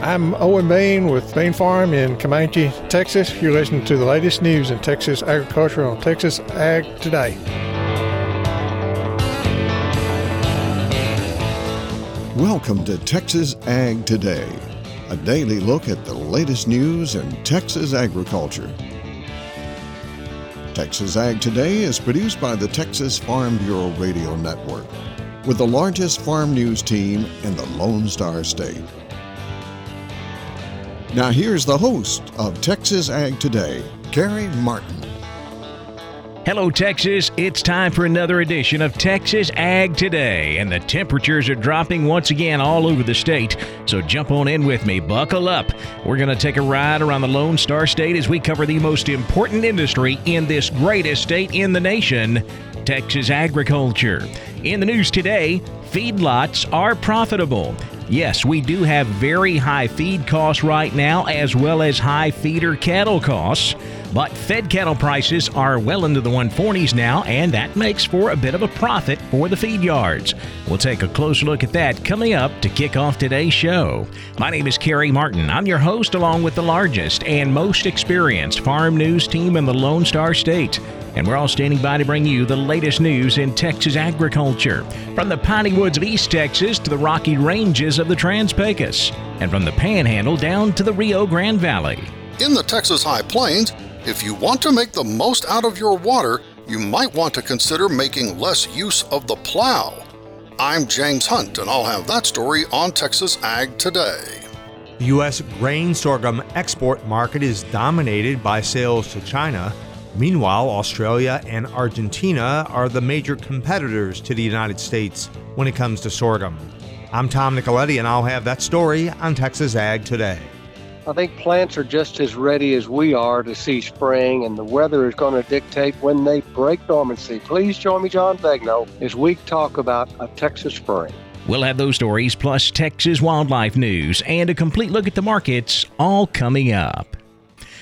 I'm Owen Bain with Bain Farm in Comanche, Texas. You're listening to the latest news in Texas agriculture on Texas Ag Today. Welcome to Texas Ag Today, a daily look at the latest news in Texas agriculture. Texas Ag Today is produced by the Texas Farm Bureau Radio Network, with the largest farm news team in the Lone Star State. Now, here's the host of Texas Ag Today, Carey Martin. Hello, Texas. It's time for another edition of Texas Ag Today, and the temperatures are dropping once again all over the state. So jump on in with me, buckle up. We're going to take a ride around the Lone Star State as we cover the most important industry in this greatest state in the nation Texas agriculture. In the news today, feedlots are profitable. Yes, we do have very high feed costs right now, as well as high feeder cattle costs. But fed cattle prices are well into the 140s now, and that makes for a bit of a profit for the feed yards. We'll take a closer look at that coming up to kick off today's show. My name is Carey Martin. I'm your host, along with the largest and most experienced farm news team in the Lone Star State and we're all standing by to bring you the latest news in Texas agriculture. From the piney woods of East Texas to the rocky ranges of the Trans Pecos, and from the Panhandle down to the Rio Grande Valley. In the Texas High Plains, if you want to make the most out of your water, you might want to consider making less use of the plow. I'm James Hunt, and I'll have that story on Texas Ag Today. The U.S. grain sorghum export market is dominated by sales to China. Meanwhile, Australia and Argentina are the major competitors to the United States when it comes to sorghum. I'm Tom Nicoletti, and I'll have that story on Texas Ag today. I think plants are just as ready as we are to see spring, and the weather is going to dictate when they break dormancy. Please join me, John Begnaud, as we talk about a Texas spring. We'll have those stories plus Texas wildlife news and a complete look at the markets all coming up.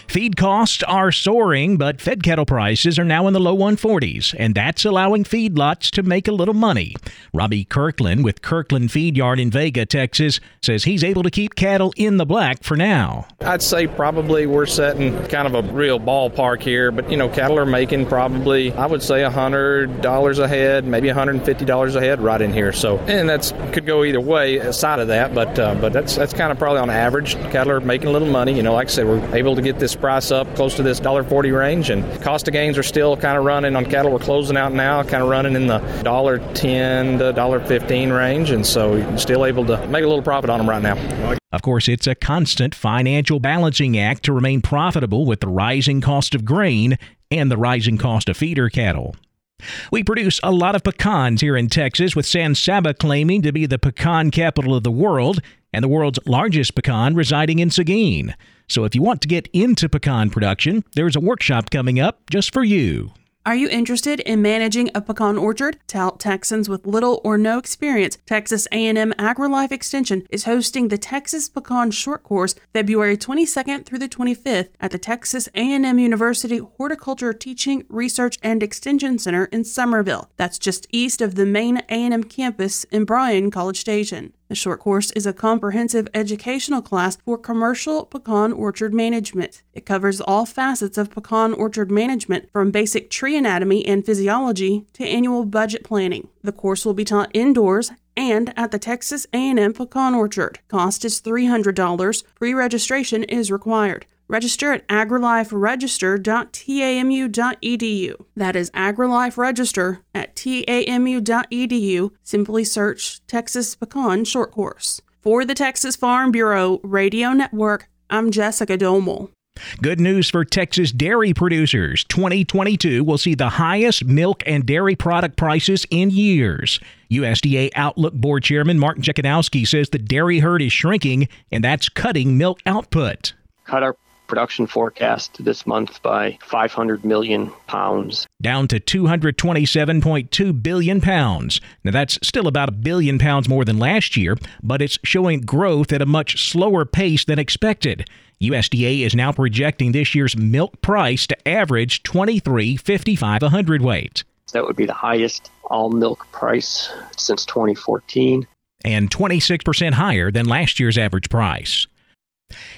Feed costs are soaring, but fed cattle prices are now in the low 140s, and that's allowing feedlots to make a little money. Robbie Kirkland with Kirkland Feed Yard in Vega, Texas, says he's able to keep cattle in the black for now. I'd say probably we're setting kind of a real ballpark here, but you know, cattle are making probably, I would say, $100 a head, maybe $150 a head right in here. So, and that's could go either way aside of that, but uh, but that's that's kind of probably on average. Cattle are making a little money. You know, like I said, we're able to get this price up close to this $1.40 range, and cost of gains are still kind of running on cattle we're closing out now, kind of running in the $1.10 to $1.15 range, and so still able to make a little profit on them right now. Of course, it's a constant financial balancing act to remain profitable with the rising cost of grain and the rising cost of feeder cattle. We produce a lot of pecans here in Texas, with San Saba claiming to be the pecan capital of the world and the world's largest pecan residing in Seguin. So if you want to get into pecan production, there's a workshop coming up just for you. Are you interested in managing a pecan orchard? Tout Texans with little or no experience, Texas A&M AgriLife Extension is hosting the Texas Pecan Short Course February 22nd through the 25th at the Texas A&M University Horticulture Teaching, Research and Extension Center in Somerville. That's just east of the main A&M campus in Bryan College Station. The short course is a comprehensive educational class for commercial pecan orchard management. It covers all facets of pecan orchard management from basic tree anatomy and physiology to annual budget planning. The course will be taught indoors and at the Texas A&M Pecan Orchard. Cost is $300. Pre-registration is required. Register at agriliferegister.tamu.edu. That is agriliferegister at tamu.edu. Simply search Texas Pecan Short Course. For the Texas Farm Bureau Radio Network, I'm Jessica Domel. Good news for Texas dairy producers. 2022 will see the highest milk and dairy product prices in years. USDA Outlook Board Chairman Mark Jekanowski says the dairy herd is shrinking and that's cutting milk output. Cut our production forecast this month by 500 million pounds. Down to 227.2 billion pounds. Now that's still about a billion pounds more than last year, but it's showing growth at a much slower pace than expected. USDA is now projecting this year's milk price to average 23.55 a hundredweight. That would be the highest all milk price since 2014. And 26% higher than last year's average price.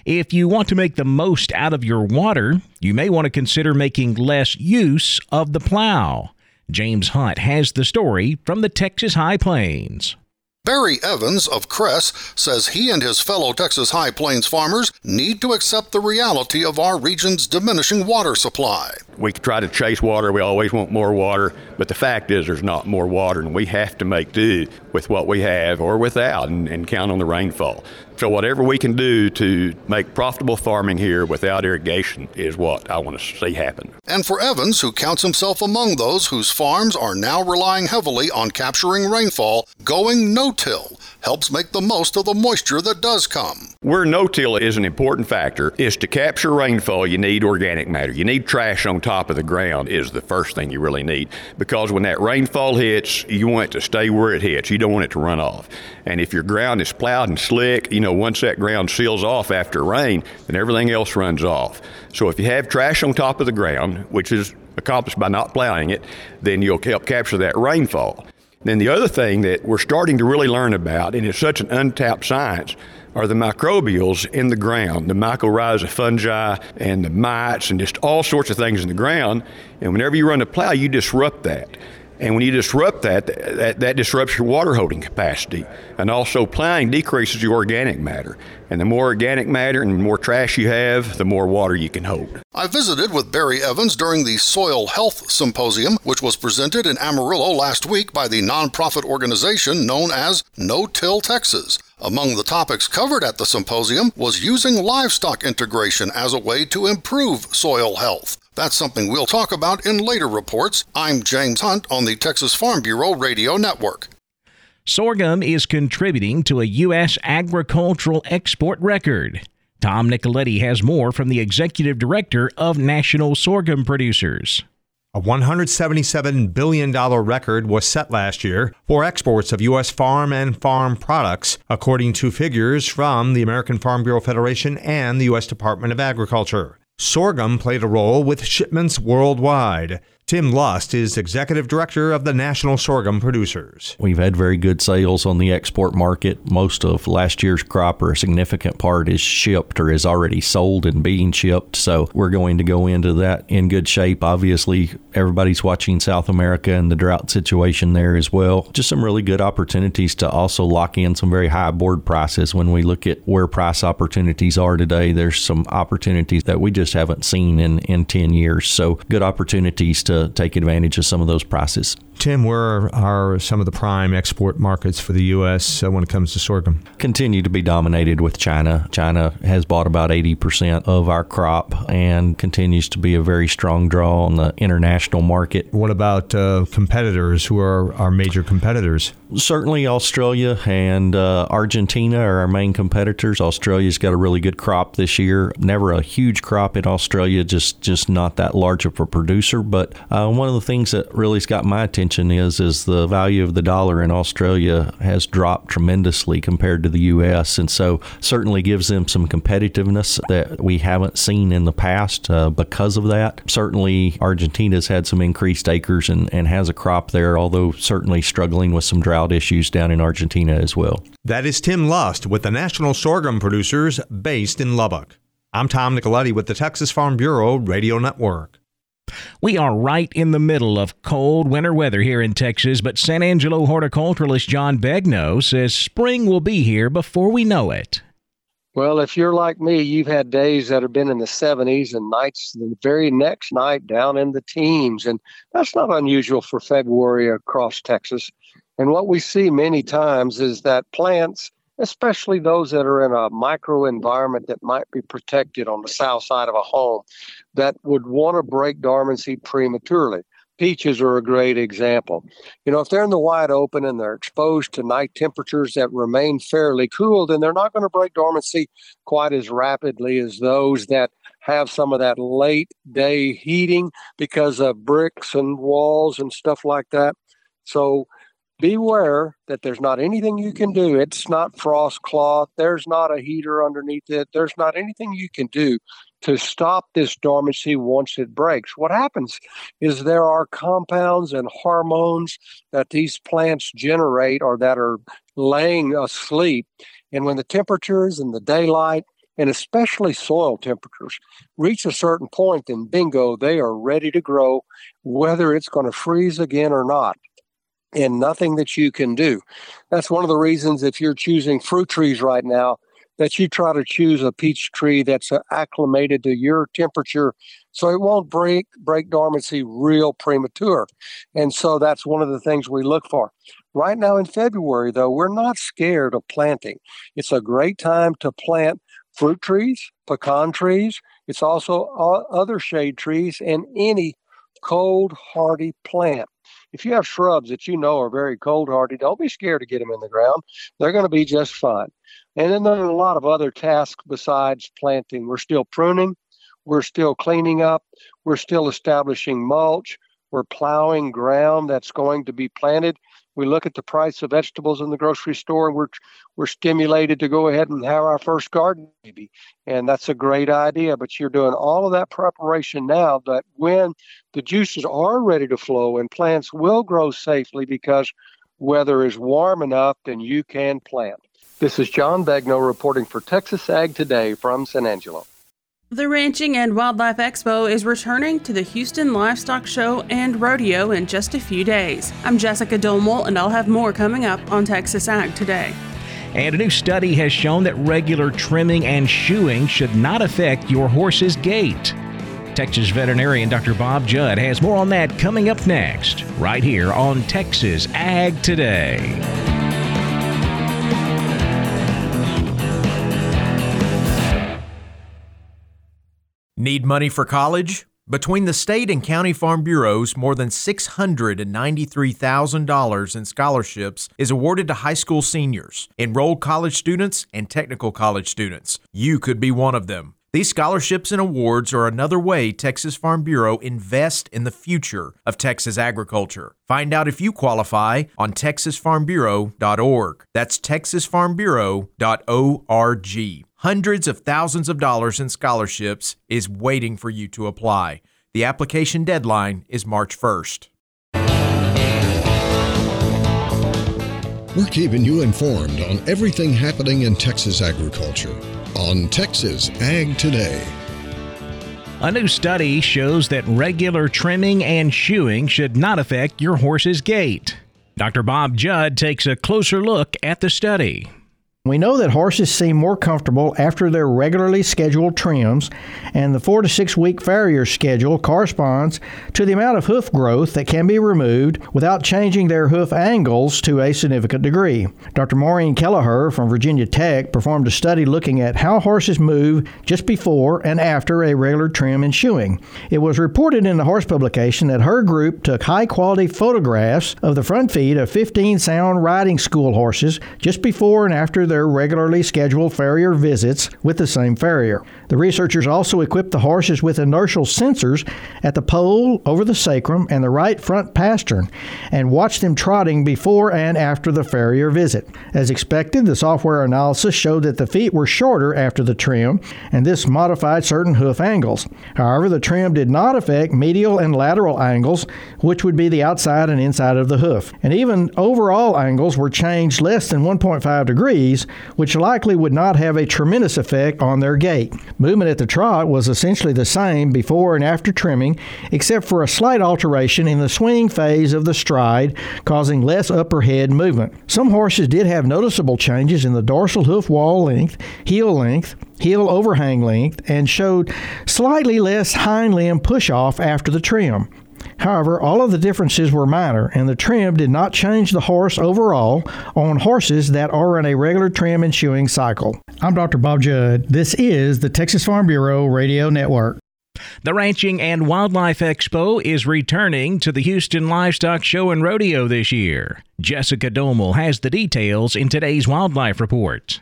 If you want to make the most out of your water, you may want to consider making less use of the plow. James Hunt has the story from the Texas High Plains. Barry Evans of Kress says he and his fellow Texas High Plains farmers need to accept the reality of our region's diminishing water supply. We try to chase water, we always want more water, but the fact is there's not more water, and we have to make do with what we have or without and, and count on the rainfall. So, whatever we can do to make profitable farming here without irrigation is what I want to see happen. And for Evans, who counts himself among those whose farms are now relying heavily on capturing rainfall, going no till helps make the most of the moisture that does come. Where no till is an important factor is to capture rainfall, you need organic matter. You need trash on top of the ground, is the first thing you really need. Because when that rainfall hits, you want it to stay where it hits. You don't want it to run off. And if your ground is plowed and slick, you know, once that ground seals off after rain, then everything else runs off. So if you have trash on top of the ground, which is accomplished by not plowing it, then you'll help capture that rainfall. Then the other thing that we're starting to really learn about, and it's such an untapped science, are the microbials in the ground, the mycorrhiza fungi and the mites and just all sorts of things in the ground. And whenever you run a plow, you disrupt that. And when you disrupt that, that, that disrupts your water holding capacity. And also, plowing decreases your organic matter. And the more organic matter and more trash you have, the more water you can hold. I visited with Barry Evans during the Soil Health Symposium, which was presented in Amarillo last week by the nonprofit organization known as No Till Texas. Among the topics covered at the symposium was using livestock integration as a way to improve soil health. That's something we'll talk about in later reports. I'm James Hunt on the Texas Farm Bureau Radio Network. Sorghum is contributing to a U.S. agricultural export record. Tom Nicoletti has more from the executive director of National Sorghum Producers. A $177 billion record was set last year for exports of U.S. farm and farm products, according to figures from the American Farm Bureau Federation and the U.S. Department of Agriculture. Sorghum played a role with shipments worldwide. Tim Lust is executive director of the National Sorghum Producers. We've had very good sales on the export market. Most of last year's crop, or a significant part, is shipped or is already sold and being shipped. So we're going to go into that in good shape. Obviously, everybody's watching South America and the drought situation there as well. Just some really good opportunities to also lock in some very high board prices. When we look at where price opportunities are today, there's some opportunities that we just haven't seen in, in 10 years. So good opportunities to take advantage of some of those prices. Tim, where are some of the prime export markets for the U.S. Uh, when it comes to sorghum? Continue to be dominated with China. China has bought about 80% of our crop and continues to be a very strong draw on the international market. What about uh, competitors? Who are our major competitors? Certainly, Australia and uh, Argentina are our main competitors. Australia's got a really good crop this year. Never a huge crop in Australia, just just not that large of a producer. But uh, one of the things that really's got my attention is is the value of the dollar in Australia has dropped tremendously compared to the U.S. and so certainly gives them some competitiveness that we haven't seen in the past uh, because of that. Certainly, Argentina's had some increased acres and, and has a crop there, although certainly struggling with some drought issues down in Argentina as well. That is Tim Lust with the National Sorghum Producers based in Lubbock. I'm Tom Nicoletti with the Texas Farm Bureau Radio Network. We are right in the middle of cold winter weather here in Texas, but San Angelo horticulturalist John Begnaud says spring will be here before we know it. Well, if you're like me, you've had days that have been in the 70s and nights the very next night down in the teens. And that's not unusual for February across Texas. And what we see many times is that plants especially those that are in a micro environment that might be protected on the south side of a home that would want to break dormancy prematurely. Peaches are a great example. You know, if they're in the wide open and they're exposed to night temperatures that remain fairly cool, then they're not going to break dormancy quite as rapidly as those that have some of that late day heating because of bricks and walls and stuff like that. So beware that there's not anything you can do. It's not frost cloth. There's not a heater underneath it. There's not anything you can do to stop this dormancy once it breaks. What happens is there are compounds and hormones that these plants generate or that are laying asleep. And when the temperatures and the daylight, and especially soil temperatures, reach a certain point, then bingo, they are ready to grow, whether it's going to freeze again or not and nothing that you can do. That's one of the reasons if you're choosing fruit trees right now, that you try to choose a peach tree that's uh, acclimated to your temperature so it won't break break dormancy real premature. And so that's one of the things we look for. Right now in February though, we're not scared of planting. It's a great time to plant fruit trees, pecan trees. It's also other shade trees and any cold hardy plant. If you have shrubs that you know are very cold hardy, don't be scared to get them in the ground. They're going to be just fine. And then there are a lot of other tasks besides planting. We're still pruning, we're still cleaning up, we're still establishing mulch, we're plowing ground that's going to be planted. We look at the price of vegetables in the grocery store and we're we're stimulated to go ahead and have our first garden maybe. And that's a great idea, but you're doing all of that preparation now that when the juices are ready to flow and plants will grow safely because weather is warm enough, then you can plant. This is John Begnaud reporting for Texas Ag Today from San Angelo. The Ranching and Wildlife Expo is returning to the Houston Livestock Show and Rodeo in just a few days. I'm Jessica Domel, and I'll have more coming up on Texas Ag Today. And a new study has shown that regular trimming and shoeing should not affect your horse's gait. Texas veterinarian Dr. Bob Judd has more on that coming up next, right here on Texas Ag Today. Need money for college? Between the state and county farm bureaus, more than $693,000 in scholarships is awarded to high school seniors, enrolled college students, and technical college students. You could be one of them. These scholarships and awards are another way Texas Farm Bureau invest in the future of Texas agriculture. Find out if you qualify on texasfarmbureau.org. That's texasfarmbureau.org. Hundreds of thousands of dollars in scholarships is waiting for you to apply. The application deadline is March 1st. We're keeping you informed on everything happening in Texas agriculture on Texas Ag Today. A new study shows that regular trimming and shoeing should not affect your horse's gait. Dr. Bob Judd takes a closer look at the study. We know that horses seem more comfortable after their regularly scheduled trims, and the four to six week farrier schedule corresponds to the amount of hoof growth that can be removed without changing their hoof angles to a significant degree. Dr. Maureen Kelleher from Virginia Tech performed a study looking at how horses move just before and after a regular trim and shoeing. It was reported in the horse publication that her group took high quality photographs of the front feet of 15 sound riding school horses just before and after their regularly scheduled farrier visits with the same farrier. The researchers also equipped the horses with inertial sensors at the poll, over the sacrum, and the right front pastern, and watched them trotting before and after the farrier visit. As expected, the software analysis showed that the feet were shorter after the trim, and this modified certain hoof angles. However, the trim did not affect medial and lateral angles, which would be the outside and inside of the hoof. And even overall angles were changed less than 1.5 degrees, which likely would not have a tremendous effect on their gait. Movement at the trot was essentially the same before and after trimming, except for a slight alteration in the swinging phase of the stride, causing less upper head movement. Some horses did have noticeable changes in the dorsal hoof wall length, heel length, heel overhang length, and showed slightly less hind limb push off after the trim. However, all of the differences were minor, and the trim did not change the horse overall on horses that are in a regular trim and shoeing cycle. I'm Dr. Bob Judd. This is the Texas Farm Bureau Radio Network. The Ranching and Wildlife Expo is returning to the Houston Livestock Show and Rodeo this year. Jessica Domel has the details in today's Wildlife Report.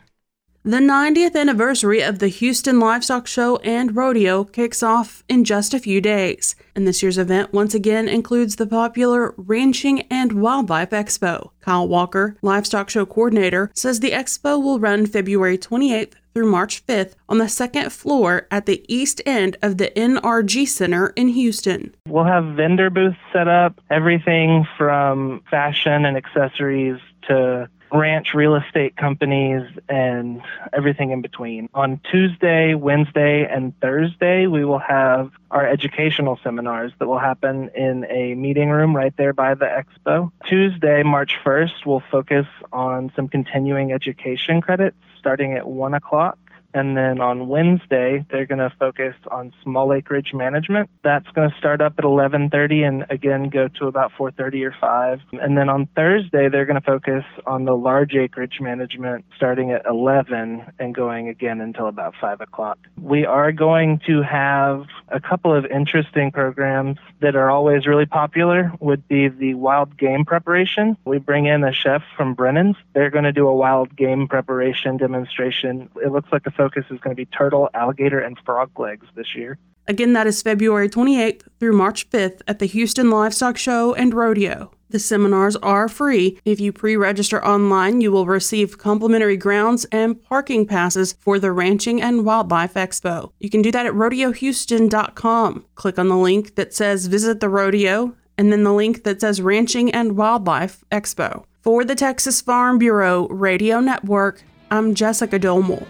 The 90th anniversary of the Houston Livestock Show and Rodeo kicks off in just a few days, and this year's event once again includes the popular Ranching and Wildlife Expo. Kyle Walker, Livestock Show Coordinator, says the expo will run February 28th through March 5th on the second floor at the east end of the NRG Center in Houston. We'll have vendor booths set up, everything from fashion and accessories to ranch real estate companies and everything in between. On Tuesday, Wednesday, and Thursday, we will have our educational seminars that will happen in a meeting room right there by the expo. Tuesday, March 1st, we'll focus on some continuing education credits starting at 1 o'clock. And then on Wednesday, they're going to focus on small acreage management. That's going to start up at 11:30 and again go to about 4:30 or 5. And then on Thursday, they're going to focus on the large acreage management starting at 11 and going again until about 5 o'clock. We are going to have a couple of interesting programs that are always really popular. Would be the wild game preparation. We bring in a chef from Brennan's. They're going to do a wild game preparation demonstration. It looks like a focus is going to be turtle, alligator, and frog legs this year. Again, that is February 28th through March 5th at the Houston Livestock Show and Rodeo. The seminars are free. If you pre register online, you will receive complimentary grounds and parking passes for the Ranching and Wildlife Expo. You can do that at rodeohouston.com. Click on the link that says Visit the Rodeo and then the link that says Ranching and Wildlife Expo. For the Texas Farm Bureau Radio Network, I'm Jessica Domel.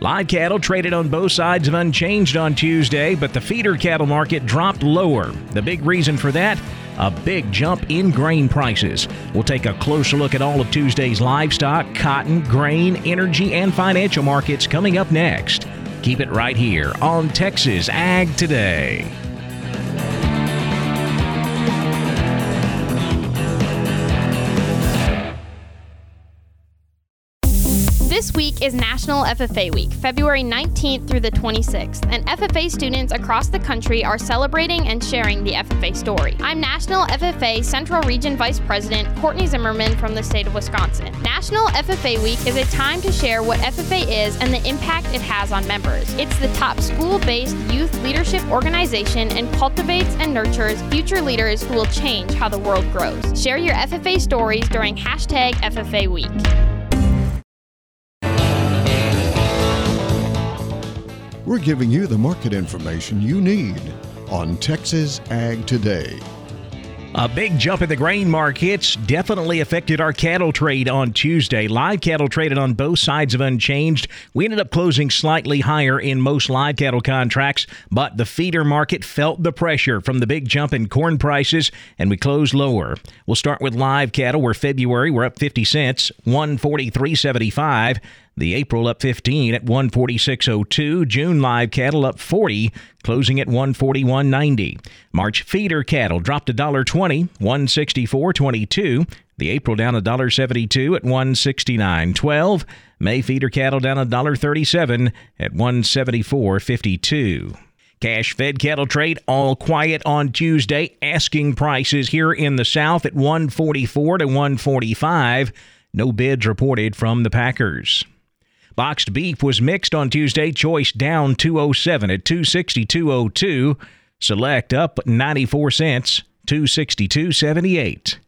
Live cattle traded on both sides of unchanged on Tuesday, but the feeder cattle market dropped lower. The big reason for that? A big jump in grain prices. We'll take a closer look at all of Tuesday's livestock, cotton, grain, energy, and financial markets coming up next. Keep it right here on Texas Ag Today. Is National FFA Week, February 19th through the 26th, and FFA students across the country are celebrating and sharing the FFA story. I'm National FFA Central Region Vice President Courtney Zimmerman from the state of Wisconsin. National FFA Week is a time to share what FFA is and the impact it has on members. It's the top school based youth leadership organization and cultivates and nurtures future leaders who will change how the world grows. Share your FFA stories during hashtag FFA Week. We're giving you the market information you need on Texas Ag Today. A big jump in the grain markets definitely affected our cattle trade on Tuesday. Live cattle traded on both sides of unchanged. We ended up closing slightly higher in most live cattle contracts, but the feeder market felt the pressure from the big jump in corn prices, and we closed lower. We'll start with live cattle, where February we're up 50 cents, 143.75. The April up 15 at 146.02. June live cattle up 40, closing at 141.90. March feeder cattle dropped $1.20, 164.22. The April down $1.72 at 169.12. May feeder cattle down $1.37 at 174.52. Cash fed cattle trade all quiet on Tuesday. Asking prices here in the south at 144 to 145. No bids reported from the Packers. Boxed beef was mixed on Tuesday. Choice down 207 at 262.02. Select up 94 cents, 262.78.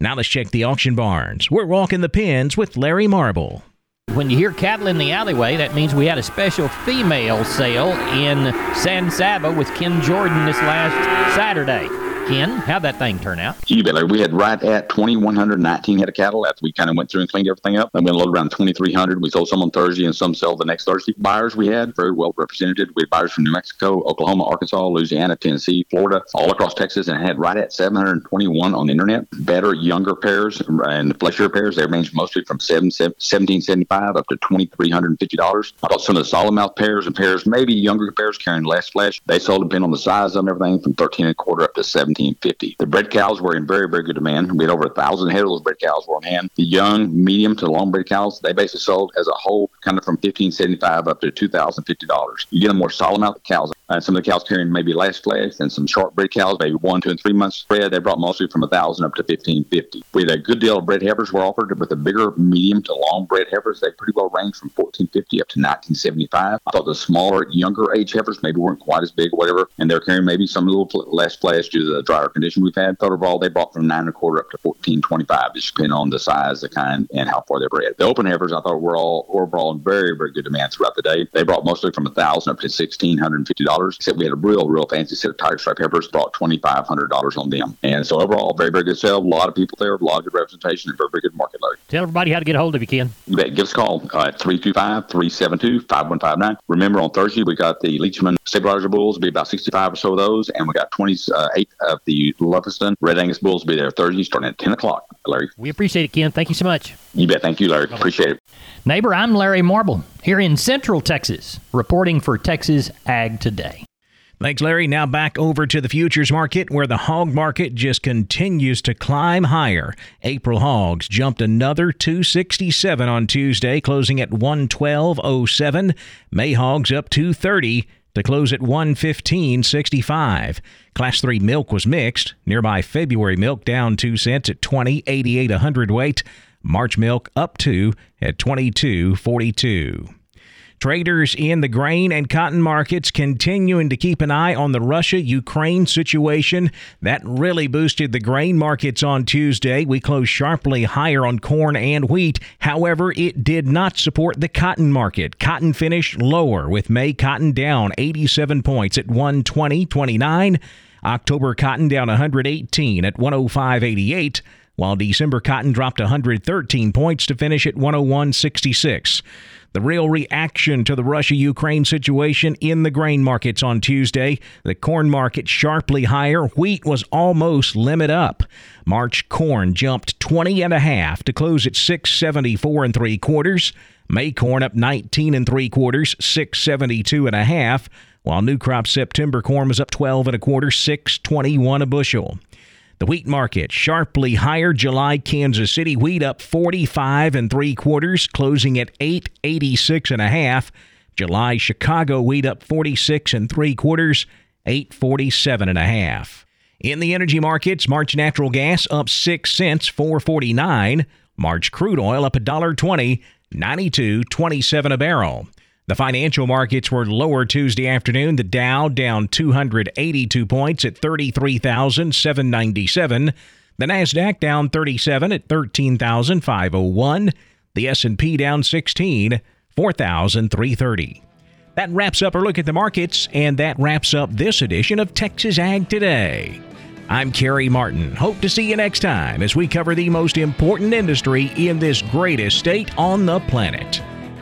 Now let's check the auction barns. We're walking the pins with Larry Marble. When you hear cattle in the alleyway, that means we had a special female sale in San Saba with Ken Jordan this last Saturday. How'd that thing turn out? You bet. We had right at 2,119 head of cattle after we kind of went through and cleaned everything up. And we unloaded around 2,300. We sold some on Thursday and some sell the next Thursday. Buyers we had very well represented. We had buyers from New Mexico, Oklahoma, Arkansas, Louisiana, Tennessee, Florida, all across Texas, and had right at 721 on the internet. Better, younger pairs and fleshier pairs, they range mostly from 7, 1775 up to $2,350. I thought some of the solid mouth pairs and pairs, maybe younger pairs carrying less flesh, they sold depending on the size of them, everything from 13 and a quarter up to 17 1950. The bred cows were in very, very good demand. We had over a thousand head of those bred cows were on hand. The young, medium to long bred cows, they basically sold as a whole kind of from 1575 up to $2,050. You get a more solid amount of cows Uh, some of the cows carrying maybe less flesh and some short bred cows, maybe one, two, and three months bred. They brought mostly from a thousand up to fifteen fifty. We had a good deal of bred heifers were offered with the bigger, medium to long bred heifers. They pretty well ranged from fourteen fifty up to nineteen seventy five. I thought the smaller, younger age heifers maybe weren't quite as big, whatever, and they're carrying maybe some little less flesh due to the drier condition we've had. But overall, they brought from nine and a quarter up to fourteen twenty five, just depending on the size, the kind, and how far they're bred. The open heifers, I thought were all overall in very, very good demand throughout the day. They brought mostly from a thousand up to sixteen hundred and fifty dollars. Except we had a real, real fancy set of tiger stripe heifers, brought twenty five hundred dollars on them. And so overall, very, very good sale. A lot of people there, a lot of good representation, and very, very good market load. Tell everybody how to get a hold of you, Ken. You bet. Give us a call uh, at 325 372 5159. Remember, on Thursday, we got the Leachman stabilizer bulls, be about 65 or so of those, and we got 28 of the Loviston Red Angus bulls Will be there Thursday starting at 10 o'clock, Larry. We appreciate it, Ken. Thank you so much. You bet. Thank you, Larry. Bye-bye. Appreciate it. Neighbor, I'm Larry Marble here in Central Texas, reporting for Texas Ag Today. Thanks, Larry. Now back over to the futures market where the hog market just continues to climb higher. April hogs jumped another 267 on Tuesday, closing at 112.07. May hogs up 230 to close at 115.65. Class 3 milk was mixed. Nearby February milk down 2 cents at 20.88 a hundredweight. March milk up to at 22.42. Traders in the grain and cotton markets continuing to keep an eye on the Russia Ukraine situation. That really boosted the grain markets on Tuesday. We closed sharply higher on corn and wheat. However, it did not support the cotton market. Cotton finished lower with May cotton down 87 points at 120.29. October cotton down 118 at 105.88 while December cotton dropped 113 points to finish at 101.66. The real reaction to the Russia Ukraine situation in the grain markets on Tuesday. The corn market sharply higher. Wheat was almost limit up. March corn jumped 20 and a half to close at 674 and three quarters. May corn up 19 and three quarters, 672 and a half, while new crop September corn was up 12 and a quarter, 621 a bushel. The wheat market sharply higher. July Kansas City wheat up 45 and three quarters, closing at 886 and a half. July Chicago wheat up 46 and three quarters, 847 and a half. In the energy markets, March natural gas up 6 cents, 449. March crude oil up a $1.20, 92.27 a barrel. The financial markets were lower Tuesday afternoon. The Dow down 282 points at 33,797. The Nasdaq down 37 at 13,501. The S&P down 16, 4,330. That wraps up our look at the markets and that wraps up this edition of Texas Ag Today. I'm Carey Martin. Hope to see you next time as we cover the most important industry in this greatest state on the planet.